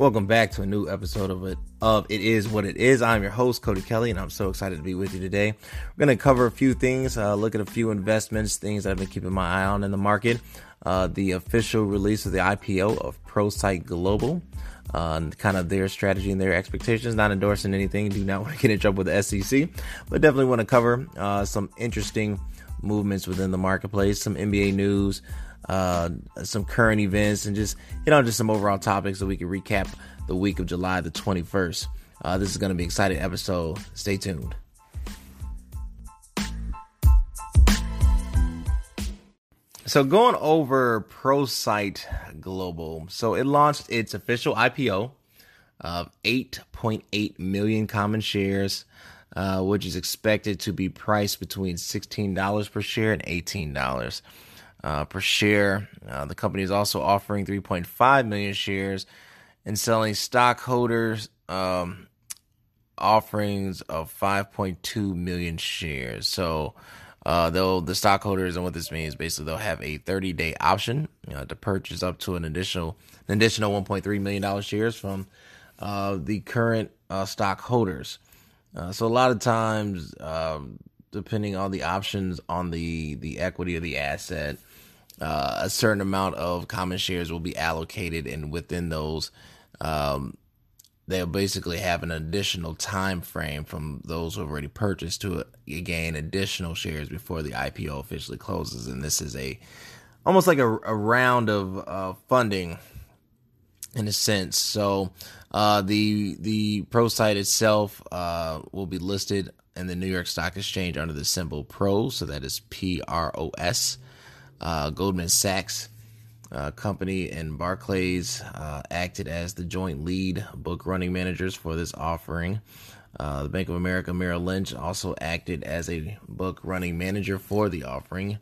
Welcome back to a new episode of it of It Is What It Is. I'm your host, Cody Kelly, and I'm so excited to be with you today. We're going to cover a few things, uh, look at a few investments, things I've been keeping my eye on in the market. Uh, the official release of the IPO of ProSight Global, uh, kind of their strategy and their expectations. Not endorsing anything. Do not want to get in trouble with the SEC, but definitely want to cover uh, some interesting movements within the marketplace, some NBA news uh, some current events, and just hit on just some overall topics so we can recap the week of July the 21st. Uh, this is going to be an exciting episode. Stay tuned. So going over ProSight Global. So it launched its official IPO of 8.8 million common shares, uh, which is expected to be priced between $16 per share and $18 uh, per share. Uh, the company is also offering 3.5 million shares and selling stockholders um, offerings of 5.2 million shares. So, uh, they'll the stockholders and what this means basically they'll have a 30 day option know, to purchase up to an additional an additional 1.3 million dollar shares from uh, the current uh, stockholders. Uh, so a lot of times, um, depending on the options on the the equity of the asset, uh, a certain amount of common shares will be allocated, and within those, um, they'll basically have an additional time frame from those who have already purchased to uh, gain additional shares before the IPO officially closes. And this is a almost like a, a round of uh, funding in a sense. So uh, the the ProSight itself uh, will be listed in the New York Stock Exchange under the symbol PRO. So that is P R O S. Uh, Goldman Sachs uh, Company and Barclays uh, acted as the joint lead book running managers for this offering. Uh, the Bank of America Merrill Lynch also acted as a book running manager for the offering.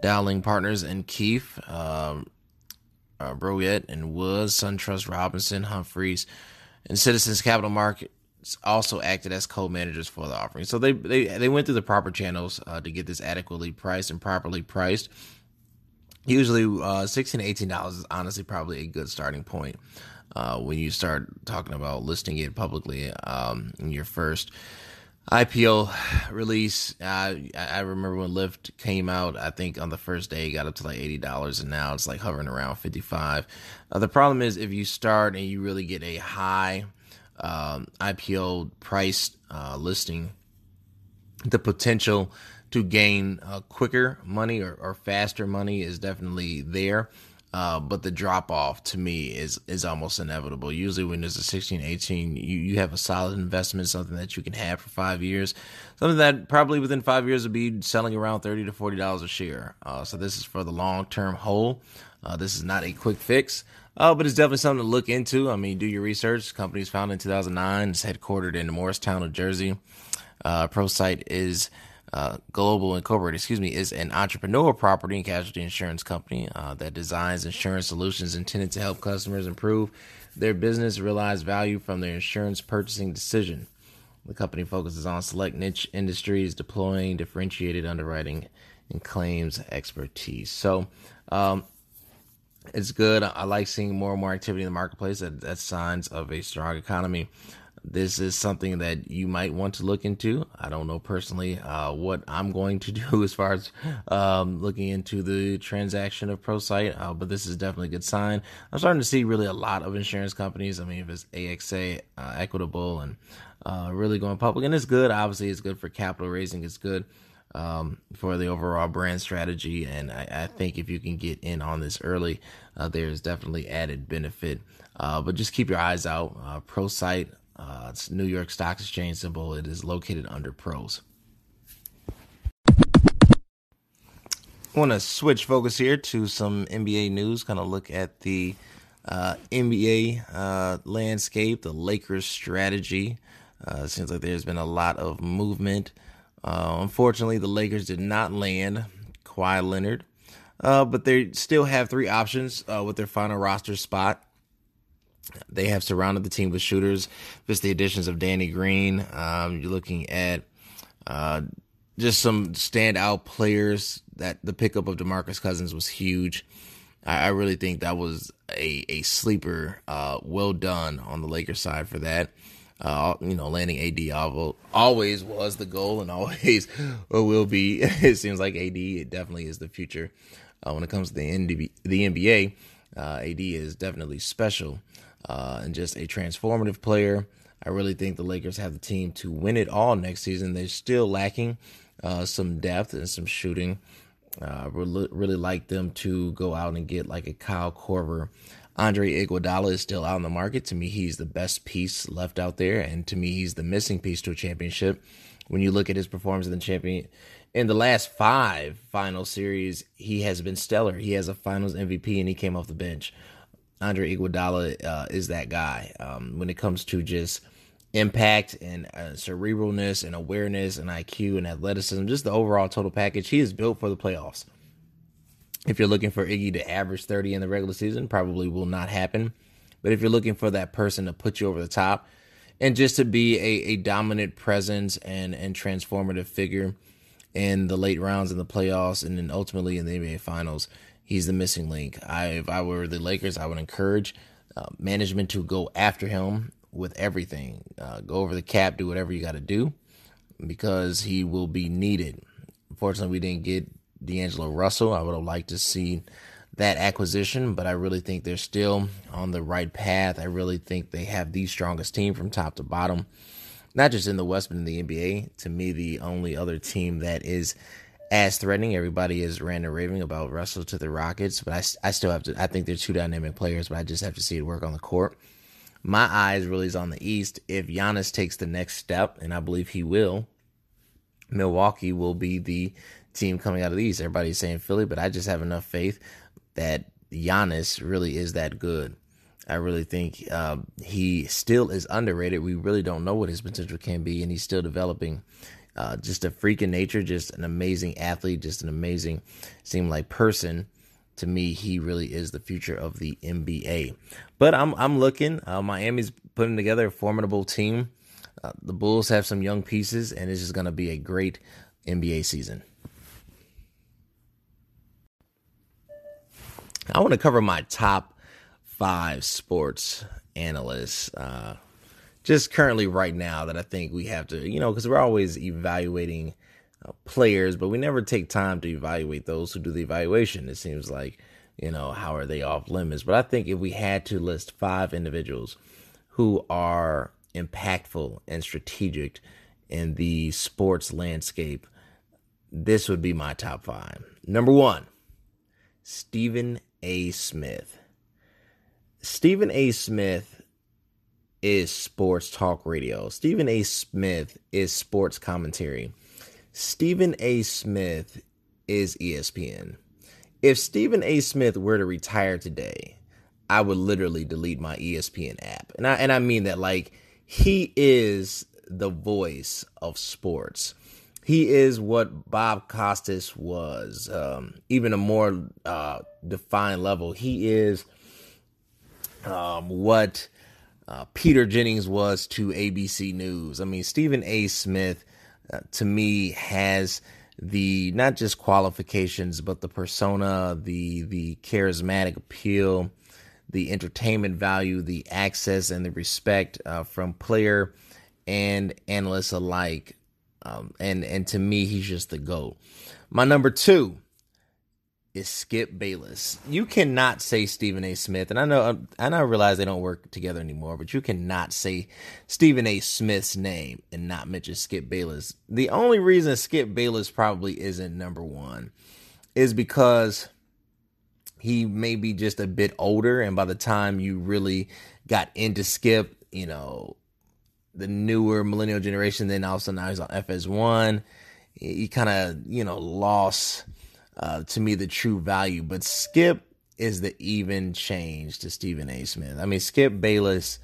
Dowling Partners and Keefe, um, uh, Bruyette and Woods, SunTrust Robinson, Humphreys, and Citizens Capital Markets also acted as co-managers for the offering. So they they they went through the proper channels uh, to get this adequately priced and properly priced usually uh, 16 to 18 dollars is honestly probably a good starting point uh, when you start talking about listing it publicly um, in your first IPO release. Uh, I remember when Lyft came out. I think on the first day it got up to like eighty dollars, and now it's like hovering around fifty five. Uh, the problem is if you start and you really get a high um, IPO price uh, listing, the potential to gain uh, quicker money or, or, faster money is definitely there. Uh, but the drop off to me is is almost inevitable. Usually, when there's a 16, 18, you, you have a solid investment, something that you can have for five years, something that probably within five years will be selling around 30 to $40 a share. Uh, so, this is for the long term hold. Uh, this is not a quick fix. Uh, but it's definitely something to look into. I mean, do your research. The company is founded in 2009. It's headquartered in Morristown, New Jersey. Uh, ProSight is uh, Global Incorporated, excuse me, is an entrepreneur property and casualty insurance company uh, that designs insurance solutions intended to help customers improve their business, realize value from their insurance purchasing decision. The company focuses on select niche industries, deploying differentiated underwriting and claims expertise. So, um, it's good. I like seeing more and more activity in the marketplace. That, that's signs of a strong economy this is something that you might want to look into. I don't know personally uh, what I'm going to do as far as um, looking into the transaction of ProSight, uh, but this is definitely a good sign. I'm starting to see really a lot of insurance companies. I mean, if it's AXA, uh, Equitable, and uh, really going public, and it's good. Obviously, it's good for capital raising. It's good um, for the overall brand strategy. And I, I, think if you can get in on this early, uh, there's definitely added benefit. Uh, but just keep your eyes out. Uh, ProSight, uh, it's New York Stock Exchange symbol. It is located under pros. I want to switch focus here to some NBA news, kind of look at the uh, NBA uh, landscape, the Lakers strategy. Uh, seems like there's been a lot of movement. Uh, unfortunately, the Lakers did not land Kawhi Leonard, uh, but they still have three options uh, with their final roster spot. They have surrounded the team with shooters. Just the additions of Danny Green. Um, you're looking at uh, just some standout players. That the pickup of Demarcus Cousins was huge. I, I really think that was a, a sleeper. Uh, well done on the Lakers side for that. Uh, you know, landing AD always was the goal and always will be. It seems like AD it definitely is the future uh, when it comes to the, NB- the NBA. Uh, AD is definitely special uh, and just a transformative player. I really think the Lakers have the team to win it all next season. They're still lacking uh, some depth and some shooting. Uh, really, really like them to go out and get like a Kyle Korver. Andre Iguodala is still out in the market. To me, he's the best piece left out there, and to me, he's the missing piece to a championship. When you look at his performance in the champion in the last five final series, he has been stellar. He has a Finals MVP, and he came off the bench. Andre Iguodala uh, is that guy. Um, when it comes to just impact and uh, cerebralness and awareness and IQ and athleticism, just the overall total package. He is built for the playoffs. If you're looking for Iggy to average 30 in the regular season, probably will not happen. But if you're looking for that person to put you over the top and just to be a, a dominant presence and, and transformative figure in the late rounds in the playoffs and then ultimately in the NBA finals, he's the missing link. I, if I were the Lakers, I would encourage uh, management to go after him with everything. Uh, go over the cap, do whatever you got to do because he will be needed. Unfortunately, we didn't get D'Angelo Russell. I would have liked to see that acquisition, but I really think they're still on the right path. I really think they have the strongest team from top to bottom, not just in the West, but in the NBA. To me, the only other team that is as threatening. Everybody is ranting raving about Russell to the Rockets, but I, I still have to. I think they're two dynamic players, but I just have to see it work on the court my eyes really is on the East. If Giannis takes the next step, and I believe he will, Milwaukee will be the team coming out of the East. Everybody's saying Philly, but I just have enough faith that Giannis really is that good. I really think uh, he still is underrated. We really don't know what his potential can be, and he's still developing. Uh, just a freak in nature, just an amazing athlete, just an amazing, seem like person to me, he really is the future of the NBA. But I'm I'm looking. Uh, Miami's putting together a formidable team. Uh, the Bulls have some young pieces, and it's just going to be a great NBA season. I want to cover my top five sports analysts. Uh, just currently, right now, that I think we have to, you know, because we're always evaluating uh, players, but we never take time to evaluate those who do the evaluation. It seems like, you know, how are they off limits? But I think if we had to list five individuals who are impactful and strategic in the sports landscape, this would be my top five. Number one, Stephen A. Smith. Stephen A. Smith is sports talk radio. Stephen A. Smith is sports commentary. Stephen A. Smith is ESPN. If Stephen A. Smith were to retire today, I would literally delete my ESPN app. And I and I mean that like he is the voice of sports. He is what Bob Costas was, um, even a more uh, defined level. He is um, what uh, Peter Jennings was to ABC News. I mean, Stephen A. Smith uh, to me has the not just qualifications but the persona the the charismatic appeal the entertainment value the access and the respect uh, from player and analysts alike um, and and to me he's just the goat my number two is Skip Bayless. You cannot say Stephen A. Smith, and I know um, and I realize they don't work together anymore, but you cannot say Stephen A. Smith's name and not mention Skip Bayless. The only reason Skip Bayless probably isn't number one is because he may be just a bit older, and by the time you really got into Skip, you know, the newer millennial generation, then all of also now he's on FS1. He kind of, you know, lost uh, to me the true value. But Skip is the even change to Stephen A. Smith. I mean, Skip Bayless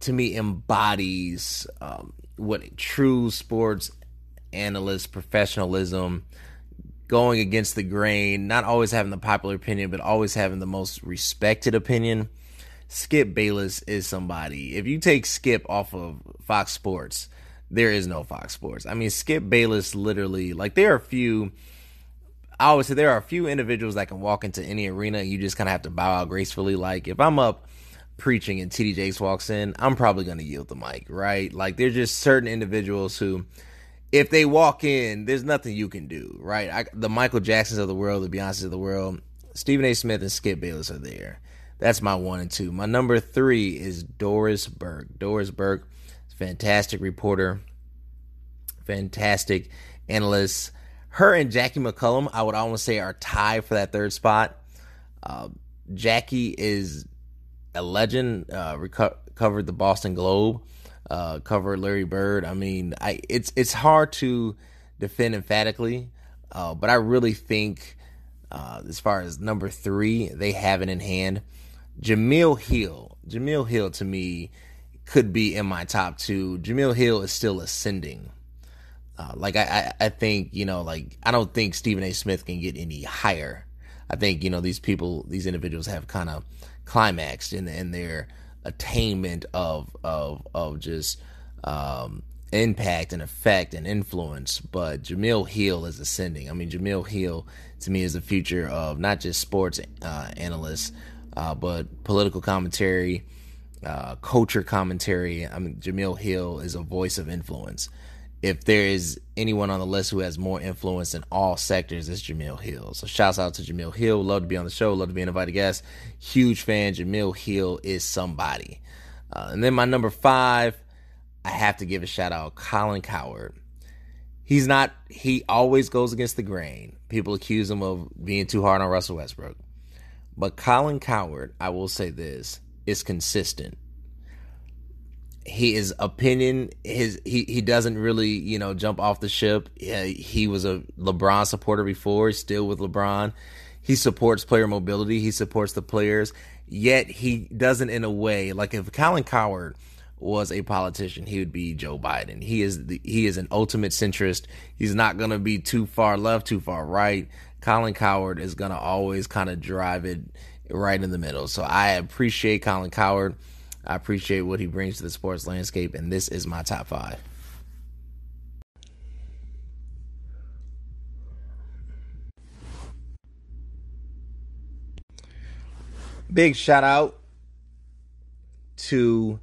to me embodies um, what true sports analyst professionalism going against the grain, not always having the popular opinion, but always having the most respected opinion. Skip Bayless is somebody. If you take Skip off of Fox Sports, there is no Fox Sports. I mean, Skip Bayless literally, like, there are a few I always say there are a few individuals that can walk into any arena and you just kind of have to bow out gracefully. Like if I'm up preaching and TD Jakes walks in, I'm probably going to yield the mic, right? Like there's just certain individuals who, if they walk in, there's nothing you can do, right? I, the Michael Jacksons of the world, the Beyonces of the world, Stephen A. Smith and Skip Bayless are there. That's my one and two. My number three is Doris Burke. Doris Burke, fantastic reporter, fantastic analyst. Her and Jackie MacMullan, I would almost say, are tied for that third spot. Uh, Jackie is a legend. Uh, reco- covered the Boston Globe, uh, covered Larry Bird. I mean, I it's it's hard to defend emphatically, uh, but I really think uh, as far as number three, they have it in hand. Jemele Hill, Jemele Hill to me could be in my top two. Jemele Hill is still ascending. Uh, like I, I, I think you know, like I don't think Stephen A. Smith can get any higher. I think you know these people, these individuals have kind of climaxed in in their attainment of of of just um, impact and effect and influence. But Jemele Hill is ascending. I mean, Jemele Hill to me is the future of not just sports uh, analysts, uh, but political commentary, uh, culture commentary. I mean, Jemele Hill is a voice of influence. If there is anyone on the list who has more influence in all sectors, it's Jemele Hill. So shouts out to Jemele Hill. Love to be on the show. Love to be an invited guest. Huge fan. Jemele Hill is somebody. Uh, and then my number five, I have to give a shout out Colin Cowherd. He's not, he always goes against the grain. People accuse him of being too hard on Russell Westbrook. But Colin Cowherd, I will say this, is consistent. His opinion, his he he doesn't really you know jump off the ship. He was a LeBron supporter before, still with LeBron. He supports player mobility. He supports the players. Yet he doesn't in a way like if Colin Cowherd was a politician, he would be Joe Biden. He is the, he is an ultimate centrist. He's not going to be too far left, too far right. Colin Cowherd is going to always kind of drive it right in the middle. So I appreciate Colin Cowherd. I appreciate what he brings to the sports landscape, and this is my top five. Big shout out to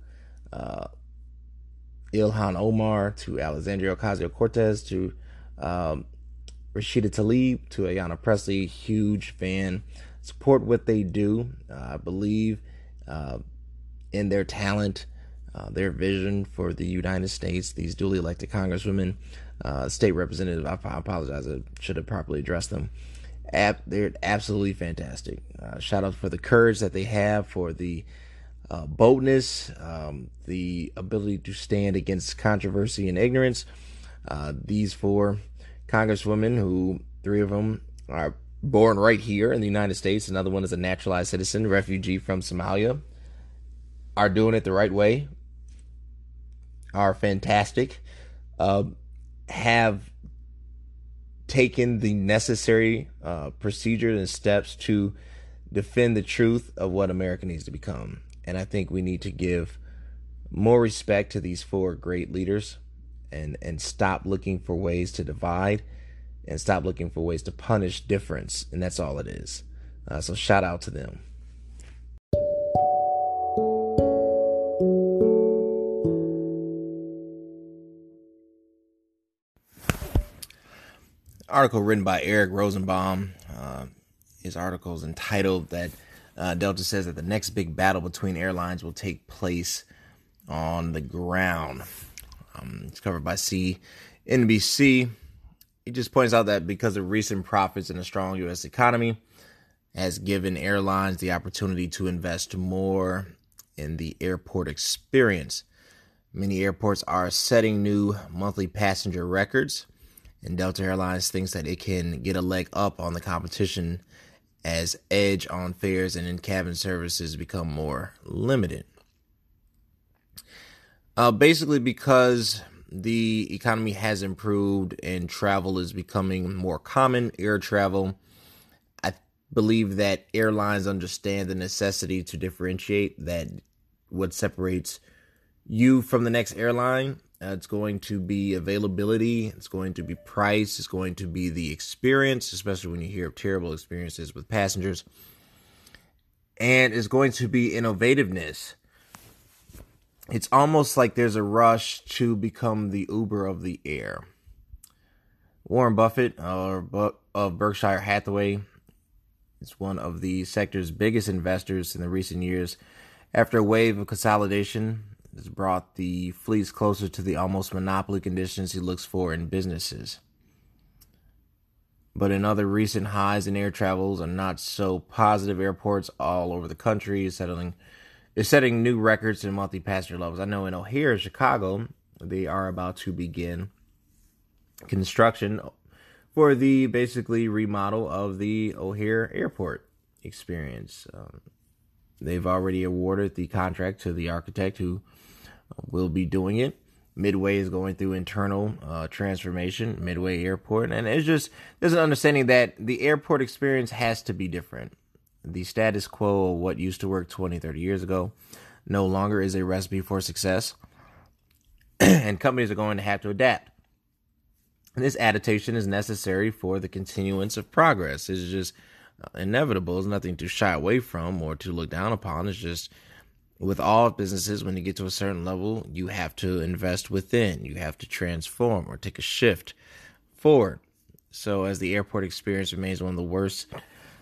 uh, Ilhan Omar, to Alexandria Ocasio Cortez, to um, Rashida Tlaib, to Ayanna Pressley. Huge fan. Support what they do. Uh, I believe uh, in their talent, uh, their vision for the United States. These duly elected congresswomen, uh, state representative. I, I apologize. I should have properly addressed them. they're absolutely fantastic. Uh, shout out for the courage that they have, for the uh, boldness, um, the ability to stand against controversy and ignorance. Uh, these four congresswomen, who three of them are born right here in the United States, another one is a naturalized citizen, refugee from Somalia, are doing it the right way, are fantastic, uh, have taken the necessary uh, procedures and steps to defend the truth of what America needs to become. And I think we need to give more respect to these four great leaders and, and stop looking for ways to divide and stop looking for ways to punish difference. And that's all it is. Uh, so shout out to them. Article written by Eric Rosenbaum. Uh, his article is entitled that uh, Delta says that the next big battle between airlines will take place on the ground. Um, it's covered by CNBC. He just points out that because of recent profits and a strong U.S. economy, has given airlines the opportunity to invest more in the airport experience. Many airports are setting new monthly passenger records, and Delta Airlines thinks that it can get a leg up on the competition as edge on fares and in cabin services become more limited. Uh, basically, because the economy has improved and travel is becoming more common, air travel, I believe that airlines understand the necessity to differentiate that what separates you from the next airline Uh, it's going to be availability. It's going to be price. It's going to be the experience, especially when you hear of terrible experiences with passengers. And it's going to be innovativeness. It's almost like there's a rush to become the Uber of the air. Warren Buffett uh, of Berkshire Hathaway is one of the sector's biggest investors in the recent years. After a wave of consolidation has brought the fleets closer to the almost monopoly conditions he looks for in businesses. But in other recent highs in air travels and not so positive airports all over the country is settling is setting new records in monthly passenger levels. I know in O'Hare, Chicago, they are about to begin construction for the basically remodel of the O'Hare Airport experience. Um, they've already awarded the contract to the architect who will be doing it. Midway is going through internal uh, transformation, Midway Airport, and it's just there's an understanding that the airport experience has to be different. The status quo of what used to work 20, 30 years ago no longer is a recipe for success, and companies are going to have to adapt. This adaptation is necessary for the continuance of progress. It's just uh, inevitable. It's nothing to shy away from or to look down upon. It's just with all businesses, when you get to a certain level, you have to invest within, you have to transform or take a shift forward. So, as the airport experience remains one of the worst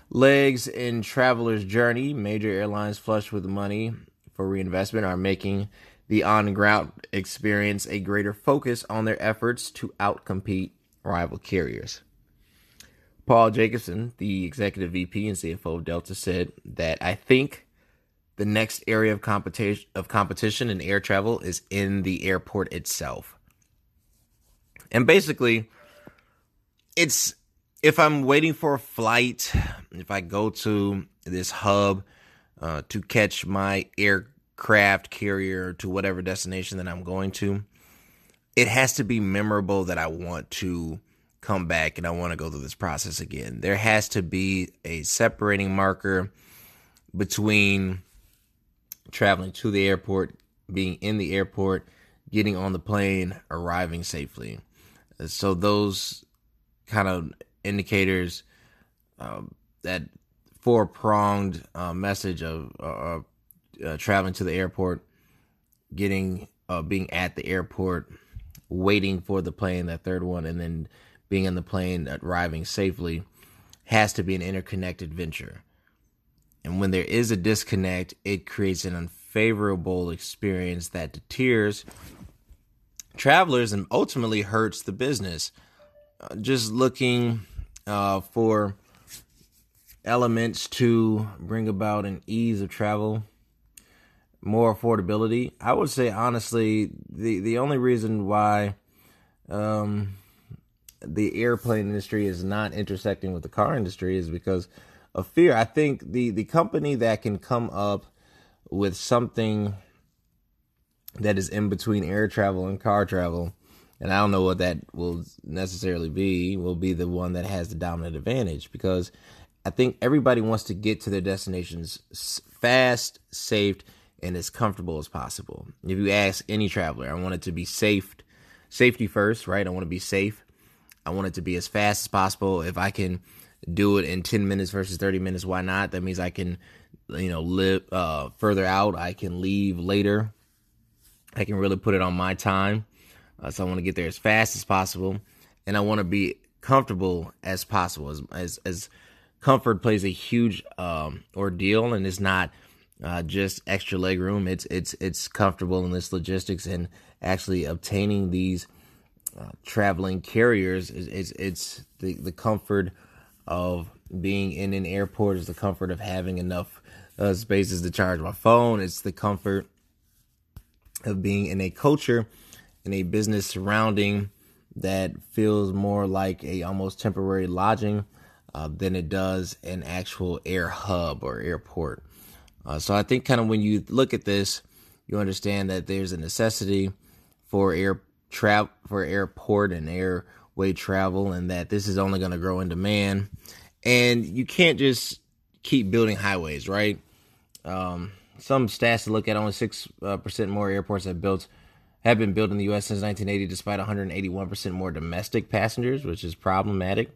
legs in travelers' journey, major airlines flush with money for reinvestment are making the on ground experience a greater focus on their efforts to outcompete rival carriers. Paul Jacobson, the executive VP and CFO of Delta, said that I think the next area of competition of competition in air travel is in the airport itself. And basically, it's if I'm waiting for a flight, if I go to this hub uh, to catch my aircraft carrier to whatever destination that I'm going to, it has to be memorable that I want to come back and I want to go through this process again. There has to be a separating marker between traveling to the airport, being in the airport, getting on the plane, arriving safely. So those kind of indicators, uh, that four pronged uh, message of uh, uh, traveling to the airport, getting uh, being at the airport, waiting for the plane, that third one, and then being in the plane, arriving safely, has to be an interconnected venture. And when there is a disconnect, it creates an unfavorable experience that deters travelers and ultimately hurts the business. Uh, just looking uh, for elements to bring about an ease of travel, more affordability. I would say honestly, the the only reason why um, the airplane industry is not intersecting with the car industry is because of fear. I think the the company that can come up with something that is in between air travel and car travel, and I don't know what that will necessarily be, will be the one that has the dominant advantage because I think everybody wants to get to their destinations fast, safe, and as comfortable as possible. If you ask any traveler, I want it to be safe, safety first, right? I want to be safe. I want it to be as fast as possible. If I can do it in 10 minutes versus 30 minutes why not? That means i can you know live uh, further out. I can leave later. I can really put it on my time. Uh, so i want to get there as fast as possible and i want to be comfortable as possible. As as, as comfort plays a huge um, ordeal and it's not uh, just extra leg room. It's it's it's comfortable in this logistics and actually obtaining these uh, traveling carriers is it's, it's the the comfort of being in an airport is the comfort of having enough uh, spaces to charge my phone. It's the comfort of being in a culture, in a business surrounding that feels more like a almost temporary lodging uh, than it does an actual air hub or airport. Uh, so I think kind of when you look at this, you understand that there's a necessity for air travel for airport and air way travel and that this is only going to grow in demand. And you can't just keep building highways, right? Um, some stats to look at only 6% uh, more airports have built have been built in the U.S. since 1980, despite 181% more domestic passengers, which is problematic.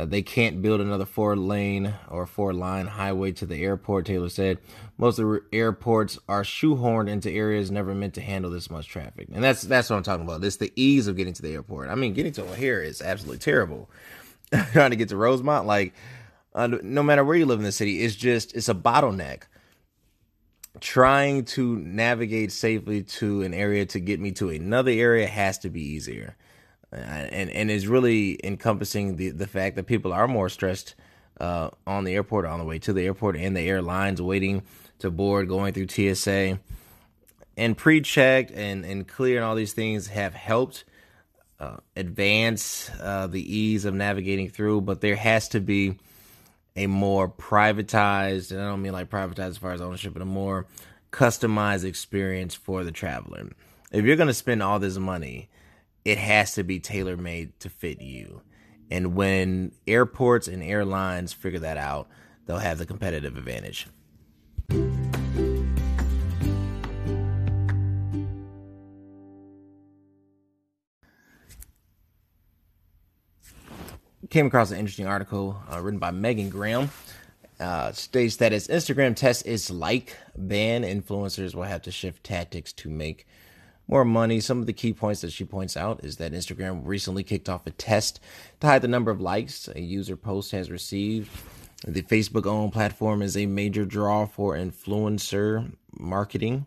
Uh, they can't build another four lane or four line highway to the airport, Taylor said. Most of the airports are shoehorned into areas never meant to handle this much traffic. And that's that's what I'm talking about. It's the ease of getting to the airport. I mean, getting to O'Hare is absolutely terrible. Trying to get to Rosemont, like, uh, no matter where you live in the city, it's just, it's a bottleneck. Trying to navigate safely to an area to get me to another area has to be easier and and is really encompassing the the fact that people are more stressed uh, on the airport, on the way to the airport, and the airlines waiting to board, going through TSA, and pre-checked and and clear and all these things have helped uh, advance uh, the ease of navigating through. But there has to be a more privatized, and I don't mean like privatized as far as ownership, but a more customized experience for the traveler. If you're going to spend all this money it has to be tailor made to fit you. And when airports and airlines figure that out, they'll have the competitive advantage. Came across an interesting article uh, written by Megan Graham. Uh, states that as Instagram tests its like ban, influencers will have to shift tactics to make more money. Some of the key points that she points out is that Instagram recently kicked off a test to hide the number of likes a user post has received. The Facebook owned platform is a major draw for influencer marketing.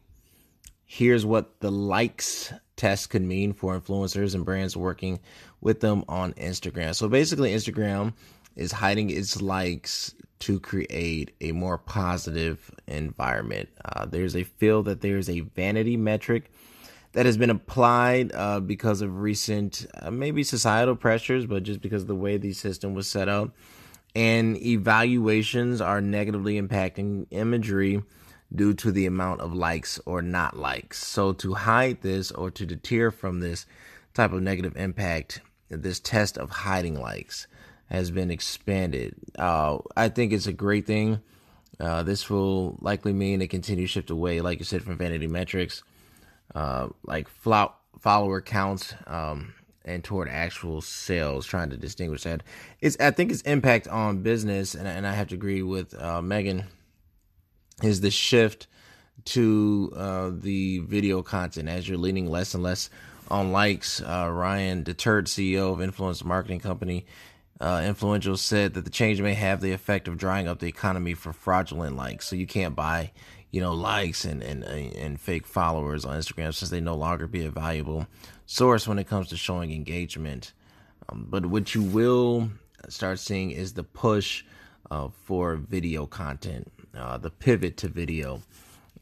Here's what the likes test could mean for influencers and brands working with them on Instagram. So basically, Instagram is hiding its likes to create a more positive environment. Uh, there's a feel that there's a vanity metric that has been applied uh, because of recent, uh, maybe societal pressures, but just because of the way the system was set up. And evaluations are negatively impacting imagery due to the amount of likes or not likes. So, to hide this or to deter from this type of negative impact, this test of hiding likes has been expanded. Uh, I think it's a great thing. Uh, this will likely mean a continued shift away, like you said, from vanity metrics uh, like follower counts um, and toward actual sales, trying to distinguish that. It's I think its impact on business, and, and I have to agree with uh, Megan, is the shift to uh, the video content as you're leaning less and less on likes. Uh, Ryan Detert, CEO of influence marketing company, uh, Influential, said that the change may have the effect of drying up the economy for fraudulent likes. So you can't buy you know, likes and, and, and fake followers on Instagram since they no longer be a valuable source when it comes to showing engagement. Um, but what you will start seeing is the push uh, for video content, uh, the pivot to video.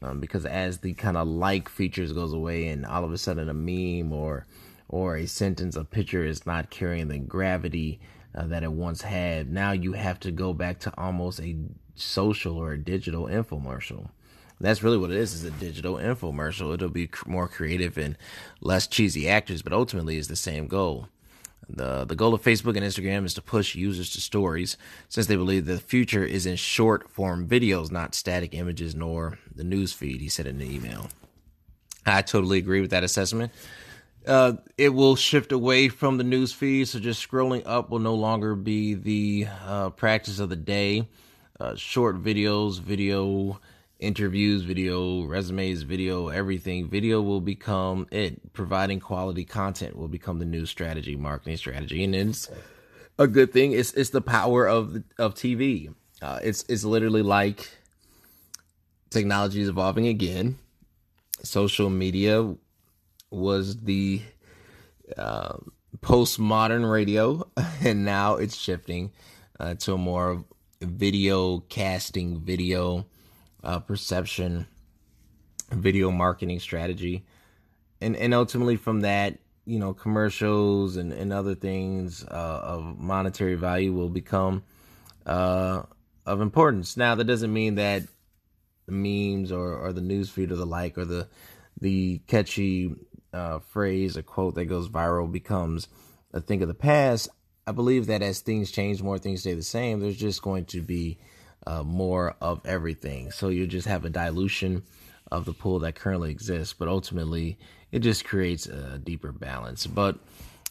Um, because as the kind of like features goes away and all of a sudden a meme or or a sentence, a picture is not carrying the gravity uh, that it once had, now you have to go back to almost a social or a digital infomercial. That's really what it is, is a digital infomercial. It'll be more creative and less cheesy actors, but ultimately is the same goal. The, the goal of Facebook and Instagram is to push users to stories since they believe the future is in short form videos, not static images nor the news feed, he said in an email. I totally agree with that assessment. Uh, it will shift away from the news feed, so just scrolling up will no longer be the uh, practice of the day. Uh, short videos, video interviews, video, resumes, video, everything. Video will become it. Providing quality content will become the new strategy, marketing strategy, and it's a good thing. It's it's the power of of TV. Uh, it's it's literally like technology is evolving again. Social media was the uh, postmodern radio, and now it's shifting uh, to a more video casting, video uh, perception, video marketing strategy, and and ultimately from that, you know, commercials and and other things uh, of monetary value will become uh, of importance. Now, that doesn't mean that the memes or or the newsfeed or the like or the the catchy uh, phrase or quote that goes viral becomes a thing of the past. I believe that as things change, more things stay the same. There's just going to be uh, more of everything. So you just have a dilution of the pool that currently exists, but ultimately it just creates a deeper balance. But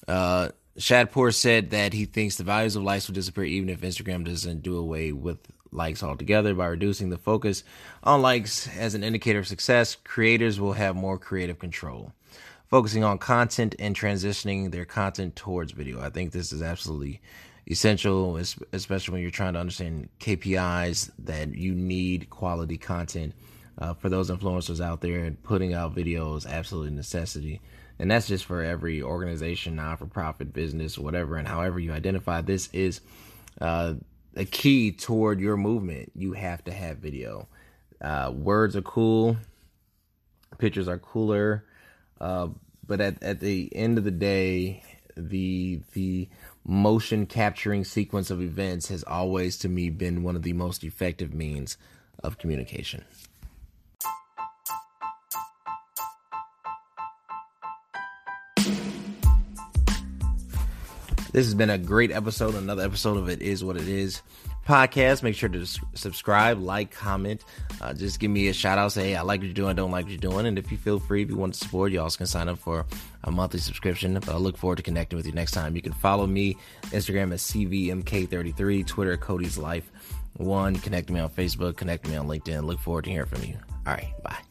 uh, Shadpour said that he thinks the values of likes will disappear even if Instagram doesn't do away with likes altogether by reducing the focus on likes as an indicator of success. Creators will have more creative control, focusing on content and transitioning their content towards video. I think this is absolutely essential, especially when you're trying to understand KPIs that you need quality content uh, for those influencers out there and putting out videos absolutely necessity. And that's just for every organization non for profit business whatever and however you identify this is uh, a key toward your movement. You have to have video. Uh, words are cool pictures are cooler uh, but at, at the end of the day the the motion capturing sequence of events has always to me been one of the most effective means of communication This has been a great episode. Another episode of It Is What It Is podcast. Make sure to subscribe, like, comment. Uh, just give me a shout out. Say, hey, I like what you're doing, I don't like what you're doing. And if you feel free, if you want to support, you also can sign up for a monthly subscription. But I look forward to connecting with you next time. You can follow me, Instagram at CVMK33, Twitter Cody's Life. One, connect me on Facebook, connect me on LinkedIn. Look forward to hearing from you. All right, bye.